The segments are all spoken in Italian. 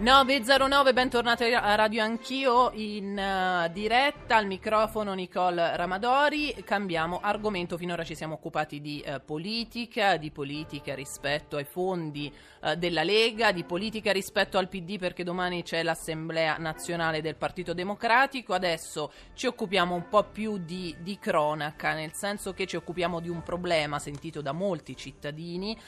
909, bentornati a Radio Anch'io in uh, diretta, al microfono Nicole Ramadori, cambiamo argomento, finora ci siamo occupati di uh, politica, di politica rispetto ai fondi uh, della Lega, di politica rispetto al PD perché domani c'è l'Assemblea nazionale del Partito Democratico, adesso ci occupiamo un po' più di, di cronaca, nel senso che ci occupiamo di un problema sentito da molti cittadini,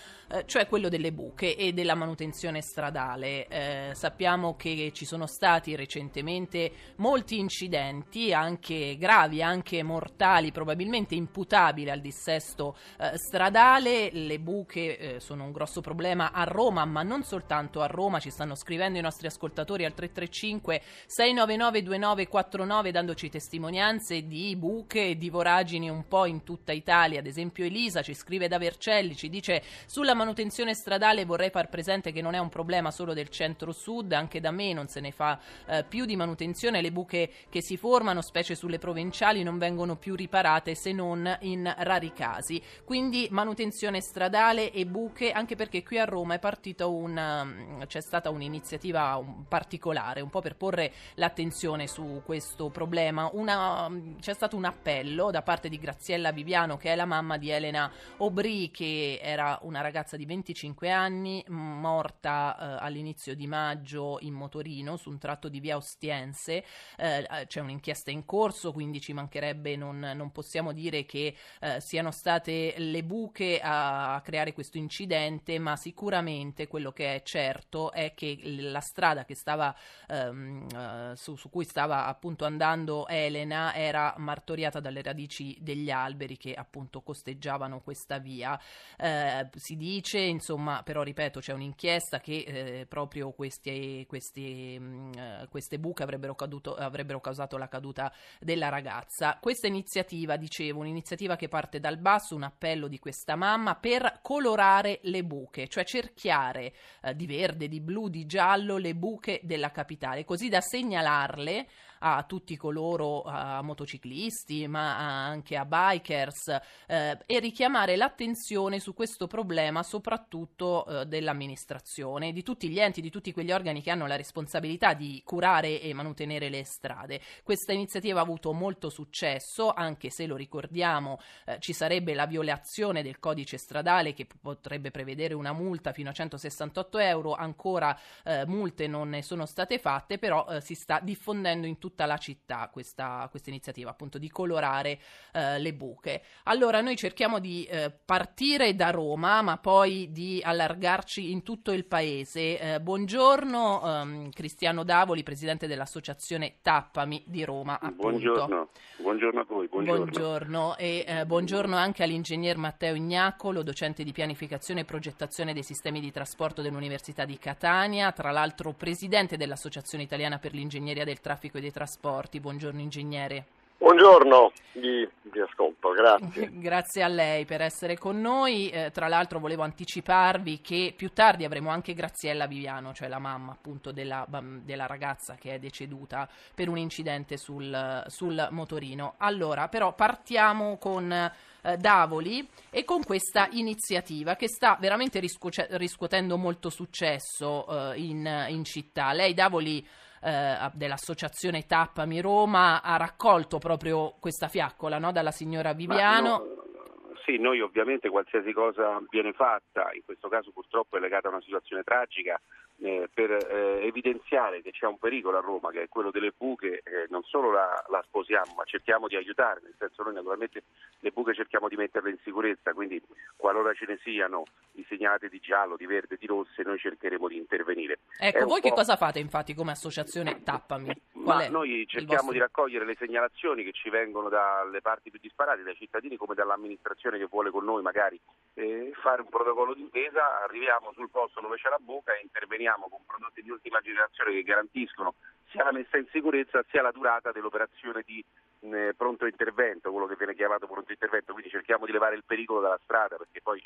cioè quello delle buche e della manutenzione stradale sappiamo che ci sono stati recentemente molti incidenti, anche gravi, anche mortali, probabilmente imputabili al dissesto eh, stradale. Le buche eh, sono un grosso problema a Roma, ma non soltanto a Roma, ci stanno scrivendo i nostri ascoltatori al 335 699 2949 dandoci testimonianze di buche e di voragini un po' in tutta Italia. Ad esempio Elisa ci scrive da Vercelli, ci dice sulla manutenzione stradale vorrei far presente che non è un problema solo del centro-sud, sud, anche da me non se ne fa eh, più di manutenzione, le buche che si formano, specie sulle provinciali, non vengono più riparate se non in rari casi. Quindi manutenzione stradale e buche, anche perché qui a Roma è partita una, mm, c'è stata un'iniziativa particolare, un po' per porre l'attenzione su questo problema. Una, mm, c'è stato un appello da parte di Graziella Viviano, che è la mamma di Elena Obri, che era una ragazza di 25 anni, morta eh, all'inizio di maggio in motorino su un tratto di via Ostiense, eh, eh, c'è un'inchiesta in corso, quindi ci mancherebbe, non, non possiamo dire che eh, siano state le buche a, a creare questo incidente, ma sicuramente quello che è certo è che la strada che stava, ehm, eh, su, su cui stava appunto andando Elena era martoriata dalle radici degli alberi che appunto costeggiavano questa via. Eh, si dice, insomma, però ripeto, c'è un'inchiesta che eh, proprio questi queste, queste, mm, eh, queste buche avrebbero, caduto, avrebbero causato la caduta della ragazza. Questa iniziativa, dicevo, un'iniziativa che parte dal basso, un appello di questa mamma per colorare le buche, cioè cerchiare eh, di verde, di blu, di giallo le buche della capitale, così da segnalarle a tutti coloro, a motociclisti, ma anche a bikers, eh, e richiamare l'attenzione su questo problema soprattutto eh, dell'amministrazione, di tutti gli enti, di tutti quegli organi che hanno la responsabilità di curare e mantenere le strade. Questa iniziativa ha avuto molto successo, anche se lo ricordiamo, eh, ci sarebbe la violazione del codice stradale che potrebbe prevedere una multa fino a 168 euro, ancora eh, multe non ne sono state fatte, però eh, si sta diffondendo in tutto tutta la città questa, questa iniziativa appunto di colorare eh, le buche. Allora noi cerchiamo di eh, partire da Roma ma poi di allargarci in tutto il paese. Eh, buongiorno ehm, Cristiano Davoli, presidente dell'associazione Tappami di Roma. Buongiorno. buongiorno a voi. Buongiorno, buongiorno. e eh, buongiorno anche all'ingegner Matteo Ignacolo, docente di pianificazione e progettazione dei sistemi di trasporto dell'Università di Catania, tra l'altro presidente dell'Associazione Italiana per l'Ingegneria del Traffico e dei Trasporti Trasporti. Buongiorno ingegnere. Buongiorno, vi, vi, ascolto, grazie. grazie a lei per essere con noi. Eh, tra l'altro volevo anticiparvi che più tardi avremo anche Graziella Viviano, cioè la mamma appunto della, della ragazza che è deceduta per un incidente sul, sul motorino. Allora, però partiamo con eh, Davoli e con questa iniziativa che sta veramente riscuoce- riscuotendo molto successo eh, in, in città. Lei Davoli eh, dell'associazione Tappami Roma ha raccolto proprio questa fiaccola no? dalla signora Viviano. Sì, noi ovviamente qualsiasi cosa viene fatta, in questo caso purtroppo è legata a una situazione tragica, eh, per eh, evidenziare che c'è un pericolo a Roma che è quello delle buche, eh, non solo la, la, sposiamo ma cerchiamo di aiutare, nel senso noi naturalmente le buche cerchiamo di metterle in sicurezza, quindi qualora ce ne siano disegnate di giallo, di verde, di rosse, noi cercheremo di intervenire. Ecco, voi che cosa fate infatti come associazione Tappami? Noi cerchiamo vostro... di raccogliere le segnalazioni che ci vengono dalle parti più disparate, dai cittadini come dall'amministrazione che vuole con noi magari eh, fare un protocollo d'intesa, arriviamo sul posto dove c'è la buca e interveniamo con prodotti di ultima generazione che garantiscono sia la messa in sicurezza sia la durata dell'operazione di eh, pronto intervento, quello che viene chiamato pronto intervento, quindi cerchiamo di levare il pericolo dalla strada perché poi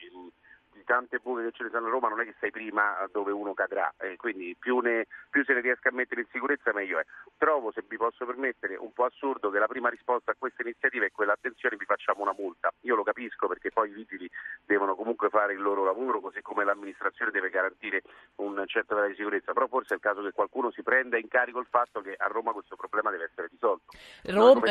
il, tante buche che ce ne sono a Roma non è che sei prima dove uno cadrà, eh, quindi più, ne, più, se ne riesca a mettere in sicurezza meglio è. Trovo, se vi posso permettere, un po' assurdo che la prima risposta a questa iniziativa è quella attenzione vi facciamo una multa. Io lo capisco perché poi i vigili devono comunque fare il loro lavoro, così come l'amministrazione deve garantire un certo grado di sicurezza, però forse è il caso che qualcuno si prenda in carico il fatto che a Roma questo problema deve essere risolto. Roma,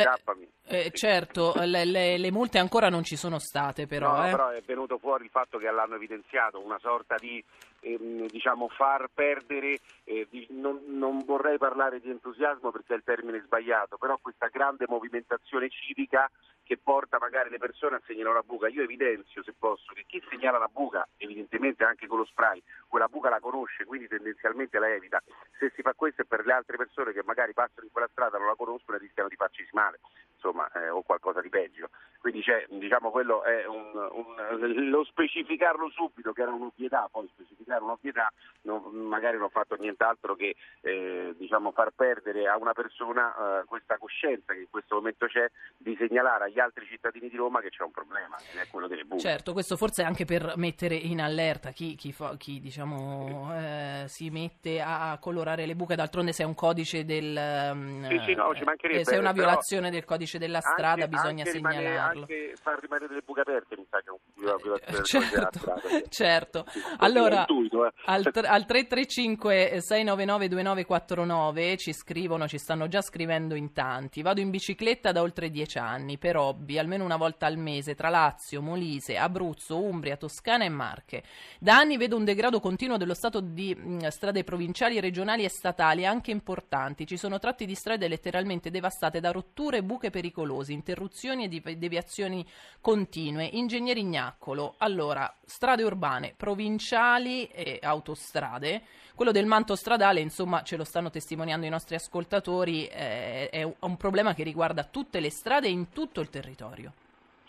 eh, eh, certo, le, le, le, multe ancora non ci sono state però. No, eh. però è venuto fuori il fatto che l'hanno evidenziato, una sorta di ehm, diciamo, far perdere, eh, di, non, non, vorrei parlare di entusiasmo perché è il termine sbagliato, però questa grande movimentazione civica che porta magari le persone a segnalare una buca. Io evidenzio, se posso, che chi segnala una buca, evidentemente anche con lo spray, quella buca la conosce, quindi tendenzialmente la evita. Se si fa questo è per le altre persone che magari passano in quella strada, non la conoscono e rischiano di farci male, insomma, eh, o qualcosa di peggio. Quindi c'è, diciamo, quello è un, un, lo specificarlo subito, che era un'ovvietà, poi specificare un'ovvietà non, magari non ho fatto nient'altro che eh, diciamo, far perdere a una persona eh, questa coscienza che in questo momento c'è di segnalare agli altri cittadini di Roma che c'è un problema, che è quello delle buche. Certo, questo forse anche per mettere in allerta chi, chi, fa, chi diciamo, eh, si mette a colorare le buche, d'altronde se è un codice del... Um, sì, sì, no, mancherebbe, se è una violazione del codice della strada anche, bisogna anche segnalarlo. anche far rimanere le buche aperte mi sa che è violazione certo, certo. allora intuito, eh. al, al 335 699 2949 ci scrivono ci stanno già scrivendo in tanti vado in bicicletta da oltre dieci anni per hobby almeno una volta al mese tra Lazio, Molise, Abruzzo, Umbria, Toscana e Marche da anni vedo un degrado continuo dello stato di mh, strade provinciali, regionali e statali anche importanti ci sono tratti di strade letteralmente devastate da rotture buche pericolosi interruzioni e deviazioni continue. Ingegneri Ignacolo, allora, strade urbane, provinciali e autostrade. Quello del manto stradale, insomma, ce lo stanno testimoniando i nostri ascoltatori, eh, è un problema che riguarda tutte le strade in tutto il territorio.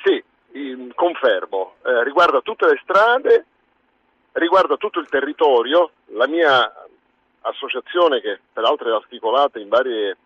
Sì, confermo, eh, riguarda tutte le strade, riguarda tutto il territorio. La mia associazione, che peraltro è articolata in varie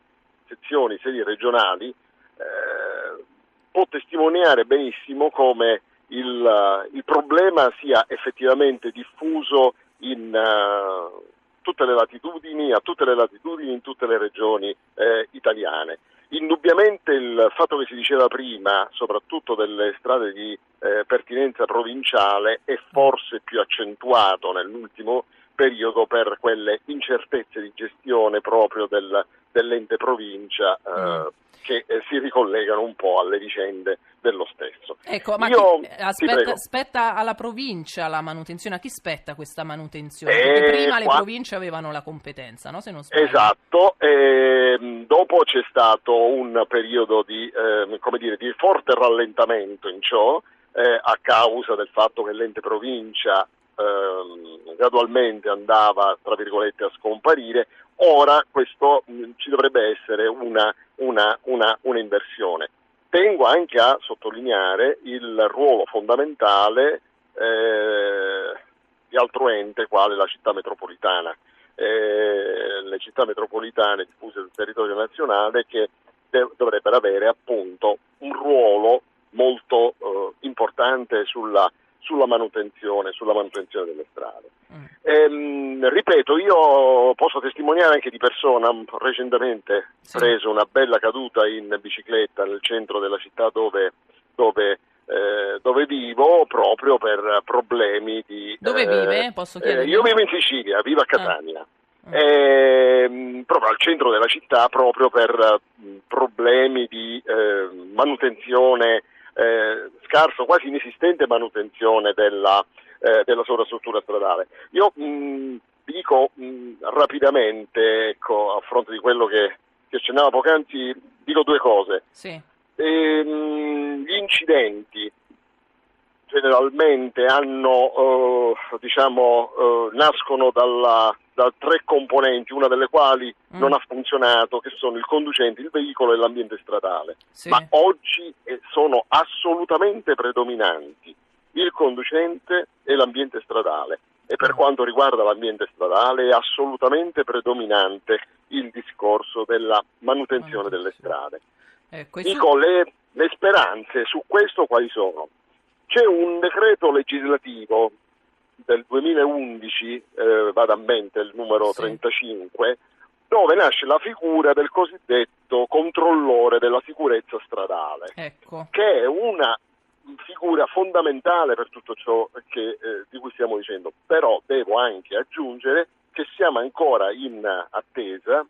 sezioni, sedi regionali, eh, può testimoniare benissimo come il, uh, il problema sia effettivamente diffuso in uh, tutte le latitudini, a tutte le latitudini, in tutte le regioni eh, italiane. Indubbiamente il fatto che si diceva prima, soprattutto delle strade di eh, pertinenza provinciale, è forse più accentuato nell'ultimo periodo per quelle incertezze di gestione proprio del, dell'ente provincia eh, mm. Che eh, si ricollegano un po' alle vicende dello stesso. Ecco, ma Io, chi, aspetta, spetta alla provincia la manutenzione, a chi spetta questa manutenzione? Perché eh, prima le qua... province avevano la competenza, no? Se non sbaglio. Esatto, e, dopo c'è stato un periodo di, eh, dire, di forte rallentamento in ciò, eh, a causa del fatto che l'ente provincia eh, gradualmente andava tra virgolette a scomparire, ora questo mh, ci dovrebbe essere una, una, una, una inversione. Tengo anche a sottolineare il ruolo fondamentale eh, di altro ente quale la città metropolitana. Eh, le città metropolitane diffuse sul territorio nazionale che de- dovrebbero avere appunto un ruolo molto eh, importante sulla sulla manutenzione, sulla manutenzione delle strade. Mm. Ehm, ripeto, io posso testimoniare anche di persona, recentemente sì. preso una bella caduta in bicicletta nel centro della città dove, dove, eh, dove vivo, proprio per problemi di... Dove eh, vive? Posso chiedere? Eh, io vivo in Sicilia, vivo a ah. Catania. Ah. Eh, proprio al centro della città, proprio per mh, problemi di eh, manutenzione eh, scarso, quasi inesistente manutenzione della, eh, della sovrastruttura stradale. Io mh, dico mh, rapidamente, ecco, a fronte di quello che, che accennava poc'anzi, dico due cose. Sì. E, mh, gli incidenti generalmente hanno, eh, diciamo, eh, nascono dalla, da tre componenti, una delle quali mm. non ha funzionato, che sono il conducente, il veicolo e l'ambiente stradale. Sì. Ma oggi eh, sono assolutamente predominanti il conducente e l'ambiente stradale. E per mm. quanto riguarda l'ambiente stradale è assolutamente predominante il discorso della manutenzione delle strade. Eh, questo... Dico, le, le speranze su questo quali sono? C'è un decreto legislativo del 2011, eh, vado a mente il numero Sì. 35, dove nasce la figura del cosiddetto controllore della sicurezza stradale, Ecco. che è una figura fondamentale per tutto ciò che, eh, di cui stiamo dicendo. Però devo anche aggiungere che siamo ancora in attesa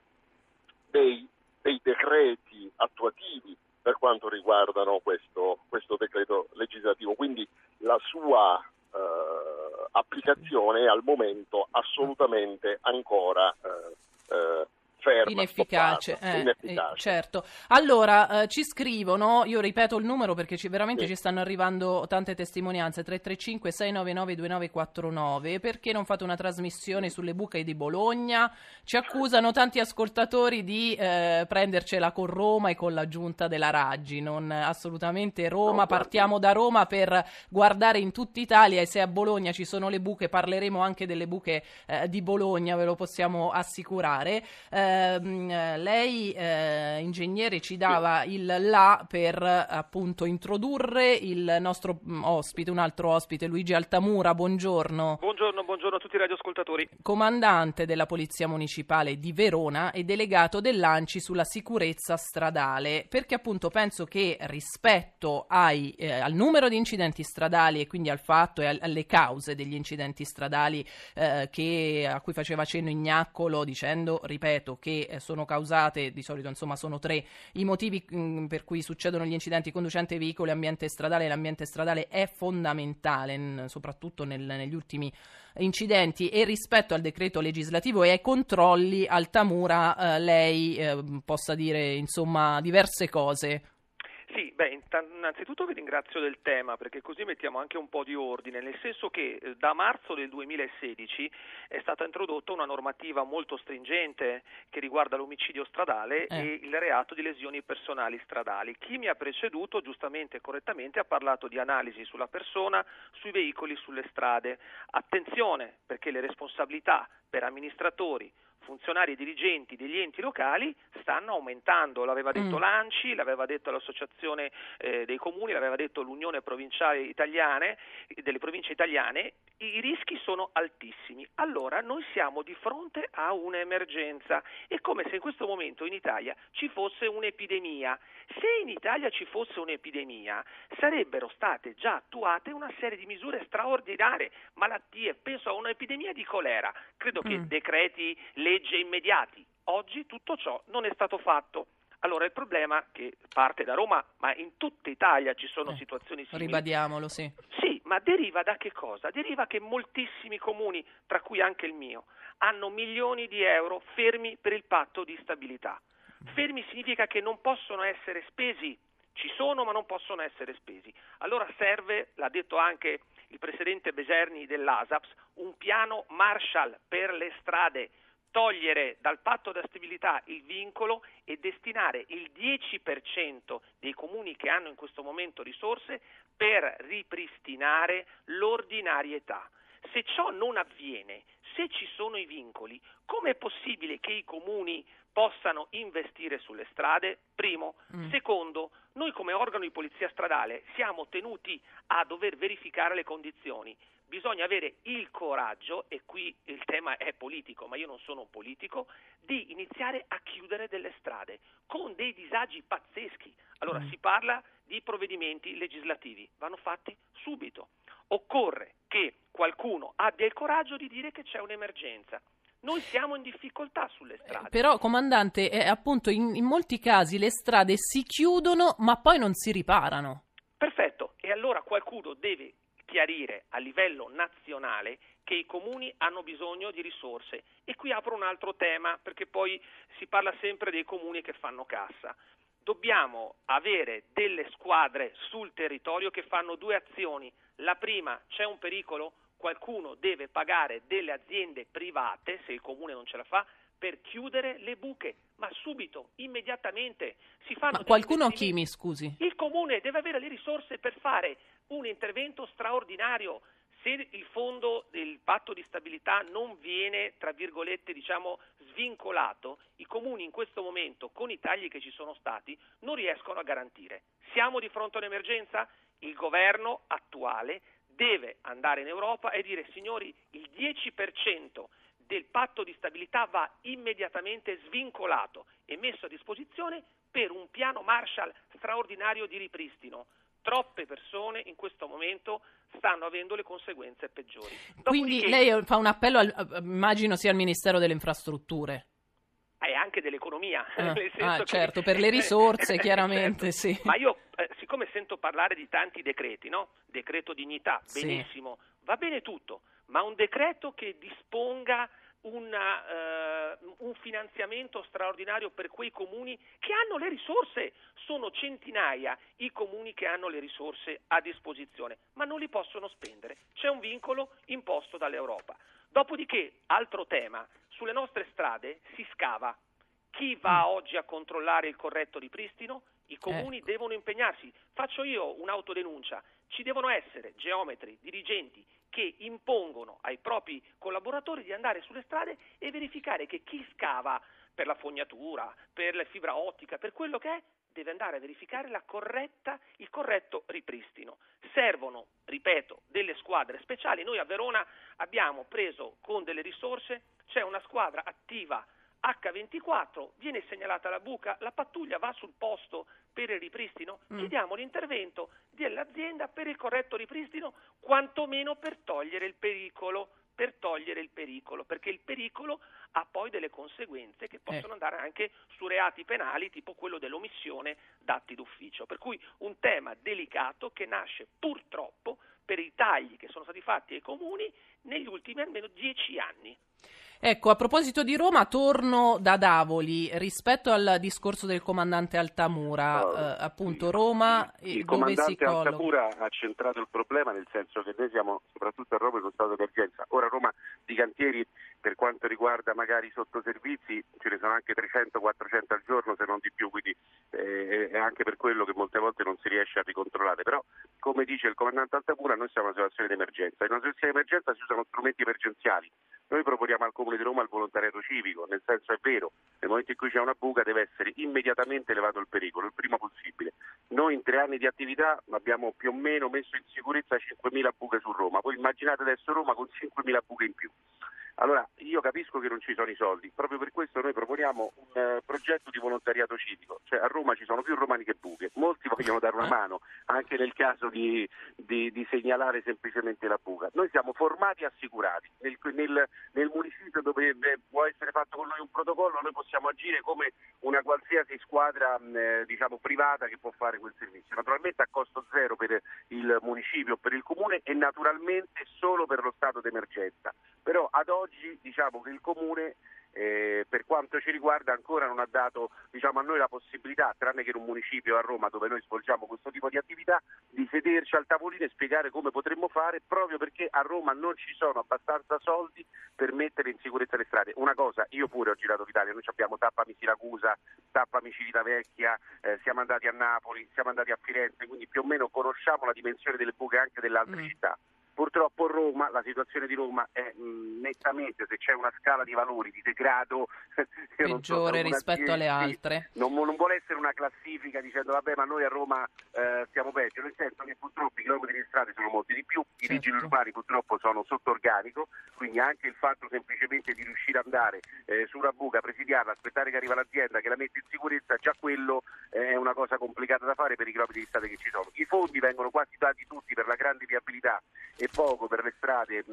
dei, dei decreti attuativi per quanto riguardano questo, questo decreto legislativo. Quindi la sua eh, applicazione è al momento assolutamente ancora eh, eh, ferma, Inefficace, stoppata, eh, inefficace. eh, certo. Allora, eh, ci scrivono, io ripeto il numero perché ci, veramente Sì. ci stanno arrivando tante testimonianze, 335-699-2949, perché non fate una trasmissione sulle buche di Bologna? Ci accusano tanti ascoltatori di eh, prendercela con Roma e con la giunta della Raggi, non assolutamente Roma, No, partiamo da Roma per guardare in tutta Italia e se a Bologna ci sono le buche, parleremo anche delle buche eh, di Bologna, ve lo possiamo assicurare. Ehm, eh, lei, eh, ingegnere, ci dava il là per appunto introdurre il nostro mm, ospite, un altro ospite, Luigi Altamura. Buongiorno, Buongiorno, buongiorno a tutti i radioascoltatori. comandante della Polizia Municipale di Verona e delegato dell'ANCI sulla sicurezza stradale, perché appunto penso che rispetto ai, eh, al numero di incidenti stradali e quindi al fatto e al- alle cause degli incidenti stradali eh, che- a cui faceva cenno Ignaccolo dicendo, ripeto, che eh, sono causate, di solito insomma sono tre i motivi mh, per cui succedono gli incidenti conducente veicoli, ambiente stradale, l'ambiente stradale è fondamentale, n- soprattutto nel- negli ultimi incidenti e rispetto al decreto legislativo e ai controlli Altamura eh, lei eh, possa dire insomma diverse cose. Sì, beh, innanzitutto vi ringrazio del tema perché così mettiamo anche un po' di ordine, nel senso che eh, da marzo del 2016 è stata introdotta una normativa molto stringente che riguarda l'omicidio stradale Eh. e il reato di lesioni personali stradali. Chi mi ha preceduto giustamente e correttamente ha parlato di analisi sulla persona, sui veicoli, sulle strade. Attenzione perché le responsabilità per amministratori, funzionari e dirigenti degli enti locali stanno aumentando, l'aveva detto Mm. l'ANCI, l'aveva detto l'Associazione eh, dei Comuni, l'aveva detto l'Unione Provinciale Italiane, delle province italiane, i rischi sono altissimi. Allora noi siamo di fronte a un'emergenza, è come se in questo momento in Italia ci fosse un'epidemia. Se in Italia ci fosse un'epidemia, sarebbero state già attuate una serie di misure straordinarie, malattie, penso a un'epidemia di colera, credo che Mm. decreti legge immediati. Oggi tutto ciò non è stato fatto. Allora il problema che parte da Roma, ma in tutta Italia ci sono Eh, situazioni simili. Ribadiamolo, sì. Sì, ma deriva da che cosa? Deriva che moltissimi comuni, tra cui anche il mio, hanno milioni di euro fermi per il patto di stabilità. Fermi significa che non possono essere spesi, ci sono ma non possono essere spesi. Allora serve, l'ha detto anche il presidente Beserni dell'ASAPS, un piano Marshall per le strade, togliere dal patto di stabilità il vincolo e destinare il 10% dei comuni che hanno in questo momento risorse per ripristinare l'ordinarietà. Se ciò non avviene, se ci sono i vincoli, com'è possibile che i comuni possano investire sulle strade? Primo. Mm. Secondo, noi come organo di polizia stradale siamo tenuti a dover verificare le condizioni. Bisogna avere il coraggio, e qui il tema è politico, ma io non sono un politico, di iniziare a chiudere delle strade con dei disagi pazzeschi. Allora Mm. si parla di provvedimenti legislativi, vanno fatti subito. Occorre che qualcuno abbia il coraggio di dire che c'è un'emergenza. Noi siamo in difficoltà sulle strade. Però, comandante, eh, appunto in, in molti casi le strade si chiudono ma poi non si riparano. Perfetto, e allora qualcuno deve chiarire a livello nazionale che i comuni hanno bisogno di risorse. E qui apro un altro tema, perché poi si parla sempre dei comuni che fanno cassa. Dobbiamo avere delle squadre sul territorio che fanno due azioni. La prima, c'è un pericolo, qualcuno deve pagare delle aziende private, se il comune non ce la fa, per chiudere le buche, ma subito, immediatamente. Si fanno Ma qualcuno chi mi scusi? il comune deve avere le risorse per fare un intervento straordinario. Se il fondo del patto di stabilità non viene, tra virgolette, diciamo, svincolato, i comuni in questo momento, con i tagli che ci sono stati, non riescono a garantire. Siamo di fronte a un'emergenza? Il governo attuale deve andare in Europa e dire signori il 10% del patto di stabilità va immediatamente svincolato e messo a disposizione per un piano Marshall straordinario di ripristino. Troppe persone in questo momento stanno avendo le conseguenze peggiori. Quindi lei fa un appello, al, immagino sia al Ministero delle Infrastrutture e anche dell'economia. Eh, ah, certo, per le risorse chiaramente, certo. sì. Ma io, eh, siccome sento parlare di tanti decreti, no? Decreto dignità, benissimo, sì. va bene tutto, ma un decreto che disponga una, uh, un finanziamento straordinario per quei comuni che hanno le risorse. Sono centinaia i comuni che hanno le risorse a disposizione, ma non li possono spendere. C'è un vincolo imposto dall'Europa. Dopodiché, altro tema, sulle nostre strade si scava. Chi va mm. oggi a controllare il corretto ripristino? I comuni ecco. devono impegnarsi. Faccio io un'autodenuncia. Ci devono essere geometri, dirigenti che impongono ai propri collaboratori di andare sulle strade e verificare che chi scava per la fognatura, per la fibra ottica, per quello che è, deve andare a verificare corretta, il corretto ripristino. Servono, ripeto, delle squadre speciali. Noi a Verona abbiamo preso con delle risorse, c'è una squadra attiva H24, viene segnalata la buca, la pattuglia va sul posto per il ripristino, mm. chiediamo l'intervento dell'azienda per il corretto ripristino, quantomeno per togliere il pericolo per togliere il pericolo, perché il pericolo ha poi delle conseguenze che possono eh. andare anche su reati penali, tipo quello dell'omissione d'atti d'ufficio. Per cui un tema delicato che nasce purtroppo per i tagli che sono stati fatti ai comuni negli ultimi almeno dieci anni. Ecco, a proposito di Roma, torno da Davoli rispetto al discorso del comandante Altamura. Oh, eh, appunto, Roma. Il, il comandante Altamura ha centrato il problema nel senso che noi siamo soprattutto a Roma in uno stato d'emergenza. Ora Roma di cantieri per quanto riguarda magari i sottoservizi ce ne sono anche 300-400 al giorno se non di più, quindi eh, è anche per quello che molte volte non si riesce a ricontrollare. Però come dice il comandante Altamura noi siamo in una situazione di emergenza. In una situazione di emergenza si usano strumenti emergenziali. Noi proponiamo al Comune di Roma il volontariato civico, nel senso è vero, nel momento in cui c'è una buca deve essere immediatamente elevato il pericolo, il prima possibile. Noi in tre anni di attività abbiamo più o meno messo in sicurezza 5.000 buche su Roma, poi immaginate adesso Roma con 5.000 buche in più. Allora, io capisco che non ci sono i soldi, proprio per questo noi proponiamo un uh, progetto di volontariato civico, cioè a Roma ci sono più romani che buche, molti vogliono dare una mano anche nel caso di, di, di segnalare semplicemente la buca. Noi siamo formati e assicurati, nel, nel, nel municipio dove eh, può essere fatto con noi un protocollo noi possiamo agire come una qualsiasi squadra eh, diciamo, privata che può fare quel servizio, naturalmente a costo zero per il municipio per il comune e naturalmente solo per lo stato d'emergenza, però ad oggi oggi diciamo che il Comune eh, per quanto ci riguarda ancora non ha dato diciamo, a noi la possibilità, tranne che in un municipio a Roma dove noi svolgiamo questo tipo di attività, di sederci al tavolino e spiegare come potremmo fare proprio perché a Roma non ci sono abbastanza soldi per mettere in sicurezza le strade. Una cosa, io pure ho girato l'Italia, noi abbiamo Tappami Siracusa, Tappami Civitavecchia, eh, siamo andati a Napoli, siamo andati a Firenze, quindi più o meno conosciamo la dimensione delle buche anche delle altre mm. città. Purtroppo Roma, la situazione di Roma è nettamente, se c'è una scala di valori di degrado peggiore so, rispetto 10, alle altre. Non, non, vuole essere una classifica dicendo vabbè ma noi a Roma eh, stiamo peggio, nel senso che purtroppo i chilometri di strade sono molti di più, certo. i vigili urbani purtroppo sono sotto organico, quindi anche il fatto semplicemente di riuscire ad andare eh, su una buca, presidiarla, aspettare che arriva l'azienda che la mette in sicurezza, già quello è una cosa complicata da fare per i chilometri di strade che ci sono. I fondi vengono quasi dati tutti per la grande viabilità e poco per le strade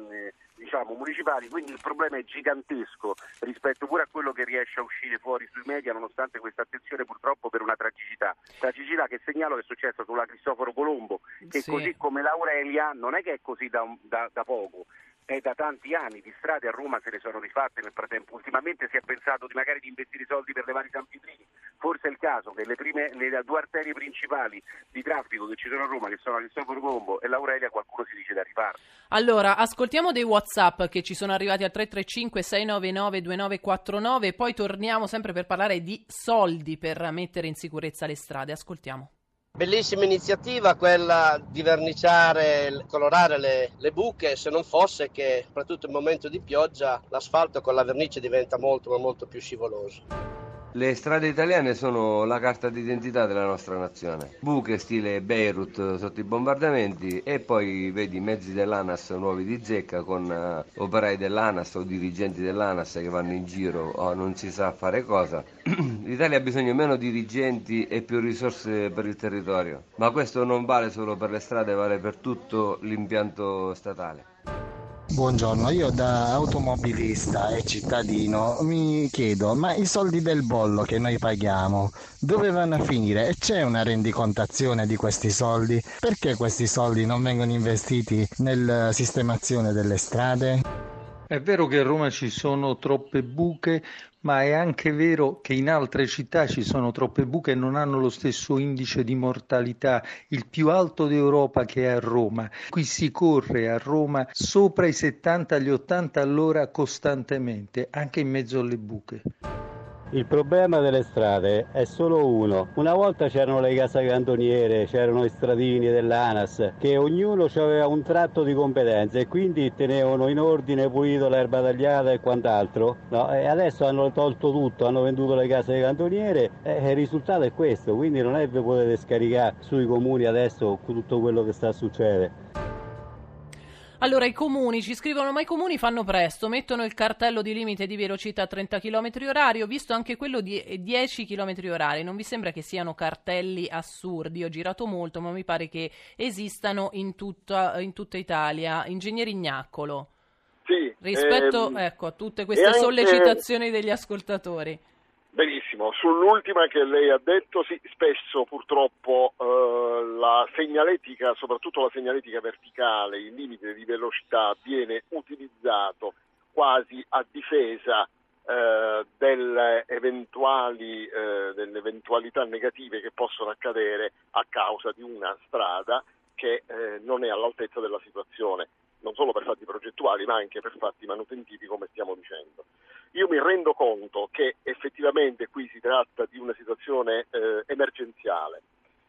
diciamo, municipali, quindi il problema è gigantesco rispetto pure a quello che riesce a uscire fuori sui media nonostante questa attenzione purtroppo per una tragicità. Tragicità che segnalo che è successa sulla Cristoforo Colombo, che sì. così come l'Aurelia non è che è così da, da, da poco, è da tanti anni, di strade a Roma se ne sono rifatte nel frattempo. Ultimamente si è pensato di magari di investire soldi per le varie Sampitrini. Forse è il caso che le, prime, le due arterie principali di traffico che ci sono a Roma, che sono Cristoforo Colombo e l'Aurelia, qualcuno si dice da rifare. Allora, ascoltiamo dei WhatsApp che ci sono arrivati al 335 699 2949 e poi torniamo sempre per parlare di soldi per mettere in sicurezza le strade. Ascoltiamo. Bellissima iniziativa quella di verniciare, colorare le, le, buche, se non fosse che, soprattutto in momento di pioggia, l'asfalto con la vernice diventa molto ma molto più scivoloso. Le strade italiane sono la carta d'identità della nostra nazione. Buche stile Beirut sotto i bombardamenti e poi vedi mezzi dell'ANAS nuovi di zecca con uh, operai dell'ANAS o dirigenti dell'ANAS che vanno in giro o non si sa fare cosa. L'Italia ha bisogno meno dirigenti e più risorse per il territorio, ma questo non vale solo per le strade, vale per tutto l'impianto statale. Buongiorno, io da automobilista e cittadino mi chiedo, ma i soldi del bollo che noi paghiamo dove vanno a finire? E c'è una rendicontazione di questi soldi? Perché questi soldi non vengono investiti nella sistemazione delle strade? È vero che a Roma ci sono troppe buche, ma è anche vero che in altre città ci sono troppe buche e non hanno lo stesso indice di mortalità, il più alto d'Europa che è a Roma. Qui si corre a Roma sopra i 70 agli 80 all'ora costantemente, anche in mezzo alle buche. Il problema delle strade è solo uno. Una volta c'erano le case cantoniere, c'erano i stradini dell'ANAS, che ognuno aveva un tratto di competenza e quindi tenevano in ordine pulito l'erba tagliata e quant'altro. No, e adesso hanno tolto tutto, hanno venduto le case cantoniere e il risultato è questo. Quindi non è che potete scaricare sui comuni adesso tutto quello che sta succedendo. Allora, i comuni ci scrivono, ma i comuni fanno presto, mettono il cartello di limite di velocità a 30 km h ho visto anche quello di 10 km h non vi sembra che siano cartelli assurdi? Ho girato molto, ma mi pare che esistano in tutta, in tutta Italia. Ingegnere Ignaccolo. Sì, Rispetto ehm, ecco, a tutte queste anche... sollecitazioni degli ascoltatori. Benissimo, sull'ultima che lei ha detto, sì, spesso purtroppo eh, la segnaletica, soprattutto la segnaletica verticale, il limite di velocità viene utilizzato quasi a difesa eh, delle, eventuali, eh, delle eventualità negative che possono accadere a causa di una strada che eh, non è all'altezza della situazione, non solo per fatti progettuali ma anche per fatti manutentivi come stiamo dicendo. Mi rendo conto che effettivamente qui si tratta di una situazione eh, emergenziale,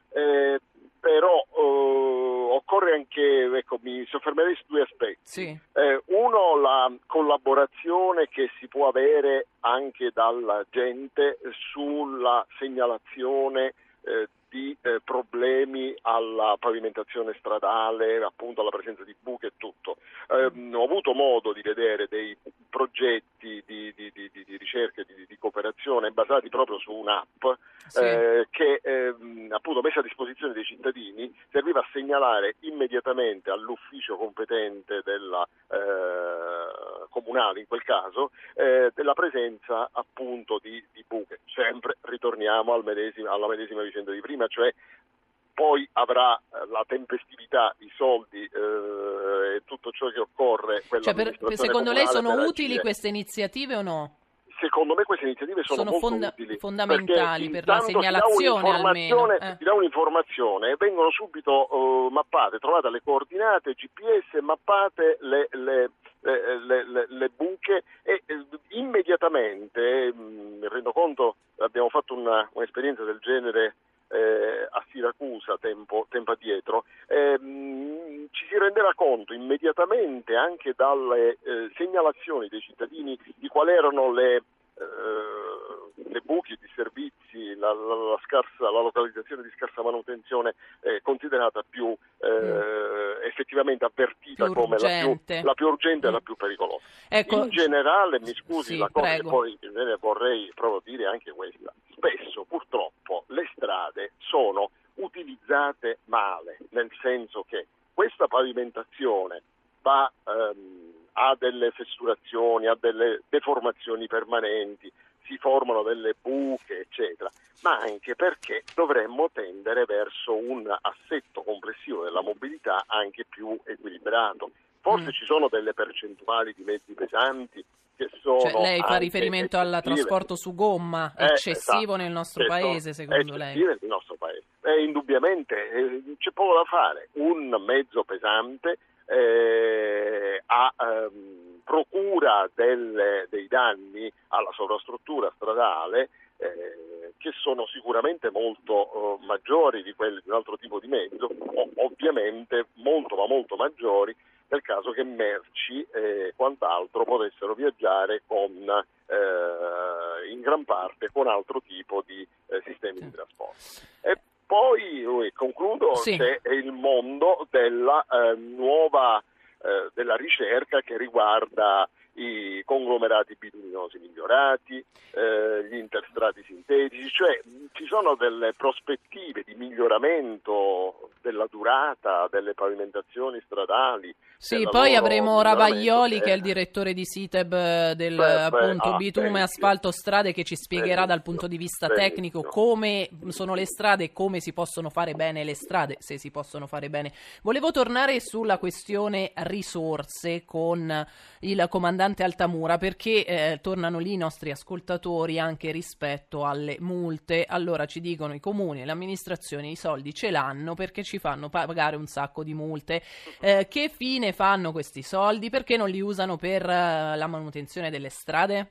eh, però eh, occorre anche, ecco, mi soffermerei su due aspetti. Sì. Eh, uno, la collaborazione che si può avere anche dalla gente sulla segnalazione eh, di eh, problemi alla pavimentazione stradale, appunto alla presenza di buche e tutto. Eh, ho avuto modo di vedere dei progetti di, di, di, di ricerca e di, cooperazione basati proprio su un'app Sì. eh, che ehm, appunto messa a disposizione dei cittadini serviva a segnalare immediatamente all'ufficio competente della eh, comunale in quel caso eh, della presenza appunto di, di buche. Sempre ritorniamo al medesimo- alla medesima vicenda di prima, cioè poi avrà eh, la tempestività, i soldi eh, e tutto ciò che occorre. Cioè, per- secondo lei sono utili agire. queste iniziative o no? Secondo me queste iniziative sono, Sono utili fondamentali per la segnalazione, almeno, eh. Ti dà un'informazione e vengono subito eh, mappate, trovate le coordinate GPS, mappate le, le- le- le- le- buche e eh, immediatamente, mh, mi rendo conto, abbiamo fatto una- un'esperienza del genere eh, a Siracusa tempo, tempo addietro, ehm, ci si rendeva conto immediatamente anche dalle eh, segnalazioni dei cittadini di quali erano le, eh, le buche di servizi, la, la- la scarsa, la localizzazione di scarsa manutenzione eh, considerata più eh, effettivamente avvertita Più come più, la più urgente e Mm. la più pericolosa. Ecco, In generale, mi scusi, Sì, la cosa prego. che poi ne vorrei proprio dire anche questa. Spesso, purtroppo, le strade sono utilizzate male, nel senso che questa pavimentazione va, ehm, ha delle fessurazioni, ha delle deformazioni permanenti, si formano delle buche, eccetera, ma anche perché dovremmo tendere verso un assetto complessivo della mobilità anche più equilibrato. Forse Mm. ci sono delle percentuali di mezzi pesanti che sono cioè, lei fa riferimento al trasporto su gomma Eh, eccessivo esatto. nel nostro sono paese, secondo lei? eccessive nel nostro paese. E indubbiamente eh, c'è poco da fare. Un mezzo pesante eh, a ehm, procura delle- dei danni alla sovrastruttura stradale eh, che sono sicuramente molto eh, maggiori di quelli di un altro tipo di mezzo, ovviamente molto ma molto maggiori nel caso che merci e quant'altro potessero viaggiare con, eh, in gran parte con altro tipo di eh, sistemi di trasporto. E poi, eh, concludo, Sì. c'è il mondo della eh, nuova eh, della ricerca che riguarda i conglomerati bituminosi migliorati, eh, gli interstrati sintetici, cioè ci sono delle prospettive di miglioramento della durata delle pavimentazioni stradali. Sì, poi avremo Ravaglioli, che è il direttore di SITEB eh, del Beh, beh, appunto ah, bitume, benissimo. asfalto, strade, che ci spiegherà dal punto di vista benissimo. tecnico come sono le strade e come si possono fare bene le strade, se si possono fare bene. Volevo tornare sulla questione risorse con il comandante Altamura, perché eh, tornano lì i nostri ascoltatori anche rispetto alle multe. Allora ci dicono i comuni, le amministrazioni i soldi ce l'hanno perché ci fanno pagare un sacco di multe. Eh, che fine fanno questi soldi? Perché non li usano per eh, la manutenzione delle strade?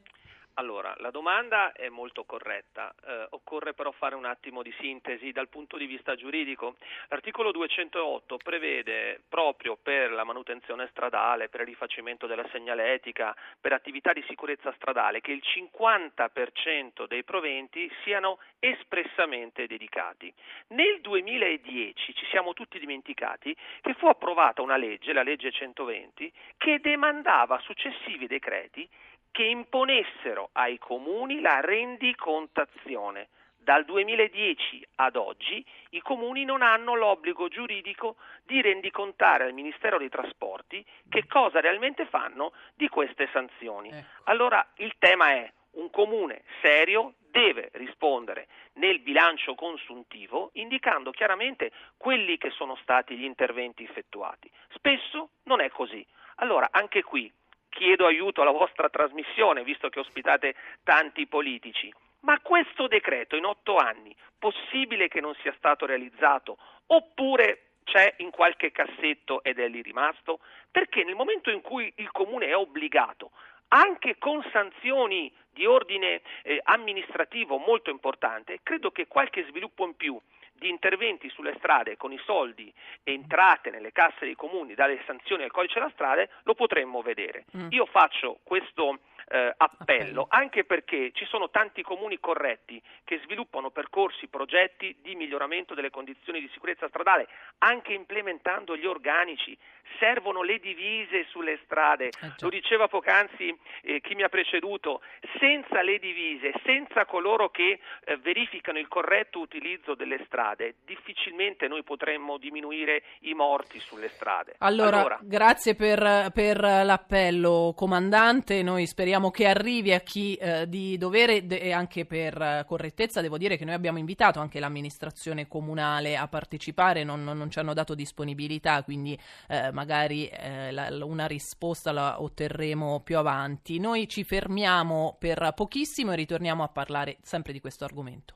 Allora, la domanda è molto corretta, eh, occorre però fare un attimo di sintesi dal punto di vista giuridico. L'articolo 208 prevede proprio per la manutenzione stradale, per il rifacimento della segnaletica, per attività di sicurezza stradale, che il 50% dei proventi siano espressamente dedicati. Nel 2010 ci siamo tutti dimenticati che fu approvata una legge, la legge 120, che demandava successivi decreti che imponessero ai comuni la rendicontazione. Dal 2010 ad oggi i comuni non hanno l'obbligo giuridico di rendicontare al Ministero dei Trasporti che cosa realmente fanno di queste sanzioni. Allora il tema è un comune serio deve rispondere nel bilancio consuntivo indicando chiaramente quelli che sono stati gli interventi effettuati. Spesso non è così. Allora anche qui chiedo aiuto alla vostra trasmissione, visto che ospitate tanti politici. Ma questo decreto in otto anni, possibile che non sia stato realizzato oppure c'è in qualche cassetto ed è lì rimasto? Perché nel momento in cui il comune è obbligato, anche con sanzioni di ordine eh, amministrativo molto importante, credo che qualche sviluppo in più di interventi sulle strade con i soldi entrate nelle casse dei comuni dalle sanzioni al codice della strada lo potremmo vedere. Mm. Io faccio questo eh, appello anche perché ci sono tanti comuni corretti che sviluppano percorsi, progetti di miglioramento delle condizioni di sicurezza stradale, anche implementando gli organici. Servono le divise sulle strade, lo diceva poc'anzi eh, chi mi ha preceduto, senza le divise, senza coloro che eh, verificano il corretto utilizzo delle strade, difficilmente noi potremmo diminuire i morti sulle strade. Allora, grazie per, per l'appello, comandante. Noi speriamo che arrivi a chi eh, di dovere de- e anche per eh, correttezza. Devo dire che noi abbiamo invitato anche l'amministrazione comunale a partecipare, non, non- non ci hanno dato disponibilità, quindi eh, magari eh, la- una risposta la otterremo più avanti. Noi ci fermiamo per pochissimo e ritorniamo a parlare sempre di questo argomento.